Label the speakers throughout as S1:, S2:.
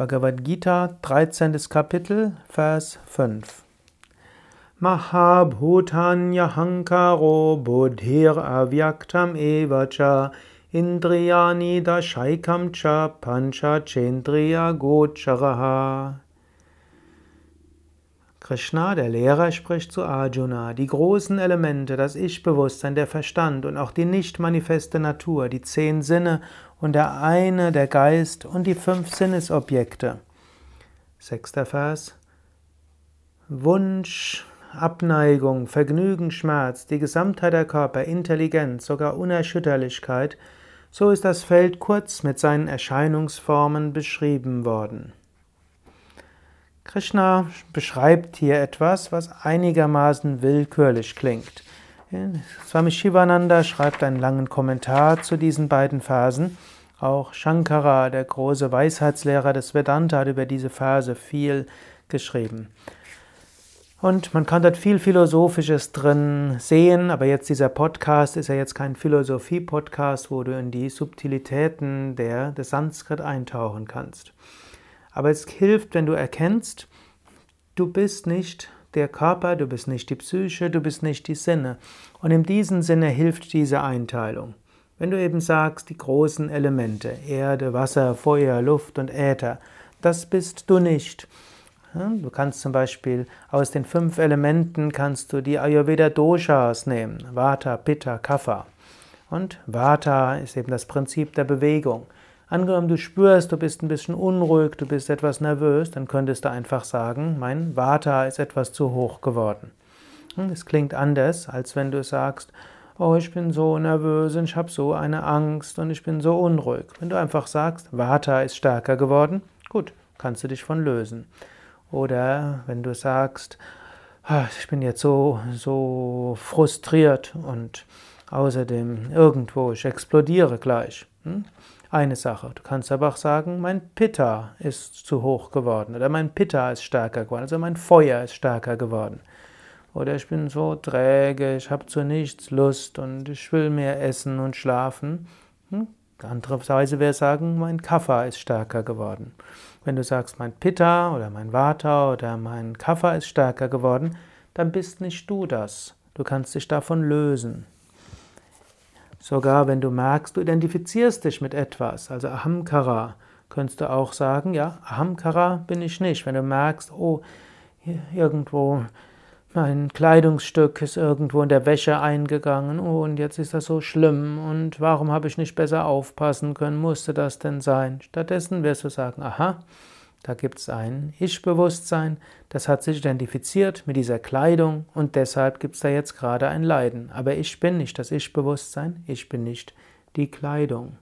S1: Bhagavad Gita, 13. Kapitel, Vers 5. Mahabhutanyahankaro buddhir avyaktam evacha indriyani dashaikam cha pancha chendriya gocharaha. Krishna, der Lehrer, spricht zu Arjuna, die großen Elemente, das Ich-Bewusstsein, der Verstand und auch die nicht manifeste Natur, die zehn Sinne und der eine, der Geist und die fünf Sinnesobjekte. Sechster Vers. Wunsch, Abneigung, Vergnügen, Schmerz, die Gesamtheit der Körper, Intelligenz, sogar Unerschütterlichkeit, so ist das Feld kurz mit seinen Erscheinungsformen beschrieben worden. Krishna beschreibt hier etwas, was einigermaßen willkürlich klingt. Swami Shivananda schreibt einen langen Kommentar zu diesen beiden Versen. Auch Shankara, der große Weisheitslehrer des Vedanta, hat über diese Verse viel geschrieben. Und man kann dort viel Philosophisches drin sehen, aber jetzt dieser Podcast ist ja jetzt kein Philosophie-Podcast, wo du in die Subtilitäten der, des Sanskrit eintauchen kannst. Aber es hilft, wenn du erkennst, du bist nicht der Körper, du bist nicht die Psyche, du bist nicht die Sinne. Und in diesem Sinne hilft diese Einteilung. Wenn du eben sagst, die großen Elemente, Erde, Wasser, Feuer, Luft und Äther, das bist du nicht. Du kannst zum Beispiel aus den fünf Elementen kannst du die Ayurveda Doshas nehmen, Vata, Pitta, Kapha. Und Vata ist eben das Prinzip der Bewegung. Angenommen, du spürst, du bist ein bisschen unruhig, du bist etwas nervös, dann könntest du einfach sagen, mein Vata ist etwas zu hoch geworden. Das klingt anders, als wenn du sagst, oh, ich bin so nervös und ich habe so eine Angst und ich bin so unruhig. Wenn du einfach sagst, Vata ist stärker geworden, gut, kannst du dich von lösen. Oder wenn du sagst, ah, ich bin jetzt so, so frustriert und außerdem irgendwo, ich explodiere gleich. Hm? Eine Sache. Du kannst aber auch sagen, mein Pitta ist zu hoch geworden oder mein Pitta ist stärker geworden, also mein Feuer ist stärker geworden. Oder ich bin so träge, ich habe zu nichts Lust und ich will mehr essen und schlafen. Hm? Weise wäre sagen, mein Kapha ist stärker geworden. Wenn du sagst, mein Pitta oder mein Vata oder mein Kapha ist stärker geworden, dann bist nicht du das. Du kannst dich davon lösen. Sogar wenn du merkst, du identifizierst dich mit etwas, also Ahamkara, könntest du auch sagen, ja, Ahamkara bin ich nicht. Wenn du merkst, oh, irgendwo mein Kleidungsstück ist irgendwo in der Wäsche eingegangen, oh, und jetzt ist das so schlimm und warum habe ich nicht besser aufpassen können, musste das denn sein? Stattdessen wirst du sagen, aha, da gibt es ein Ich-Bewusstsein, das hat sich identifiziert mit dieser Kleidung und deshalb gibt es da jetzt gerade ein Leiden. Aber ich bin nicht das Ich-Bewusstsein, ich bin nicht die Kleidung.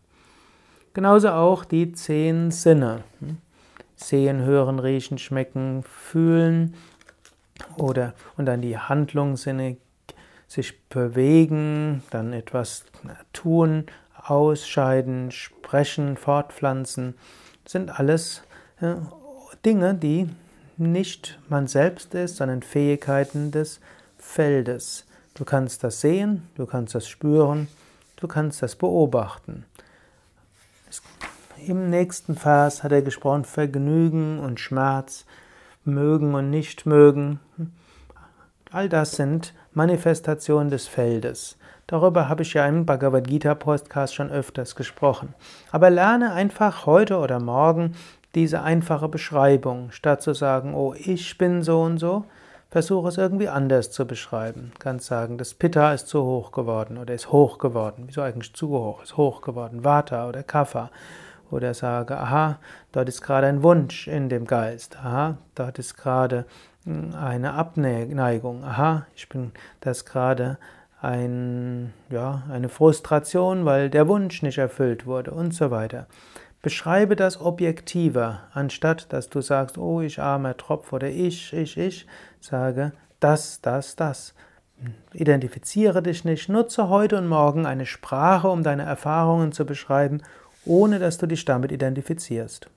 S1: Genauso auch die zehn Sinne. Hm? Sehen, hören, riechen, schmecken, fühlen oder und dann die Handlungssinne sich bewegen, dann etwas tun, ausscheiden, sprechen, fortpflanzen, sind alles Dinge, die nicht man selbst ist, sondern Fähigkeiten des Feldes. Du kannst das sehen, du kannst das spüren, du kannst das beobachten. Im nächsten Vers hat er gesprochen, Vergnügen und Schmerz, mögen und nicht mögen. All das sind Manifestationen des Feldes. Darüber habe ich ja im Bhagavad Gita Podcast schon öfters gesprochen. Aber lerne einfach heute oder morgen diese einfache Beschreibung, statt zu sagen, oh, ich bin so und so, versuche es irgendwie anders zu beschreiben. Du kannst sagen, das Pitta ist zu hoch geworden oder ist hoch geworden. Wieso eigentlich zu hoch? Ist hoch geworden. Vata oder Kapha. Oder sage, aha, dort ist gerade ein Wunsch in dem Geist. Aha, dort ist gerade hm, eine Abneigung. Aha, ich bin das gerade ein, ja, eine Frustration, weil der Wunsch nicht erfüllt wurde und so weiter. Beschreibe das objektiver, anstatt dass du sagst, oh, ich armer Tropf oder ich, ich, ich, sage das, das, das. Identifiziere dich nicht, nutze heute und morgen eine Sprache, um deine Erfahrungen zu beschreiben, ohne dass du dich damit identifizierst.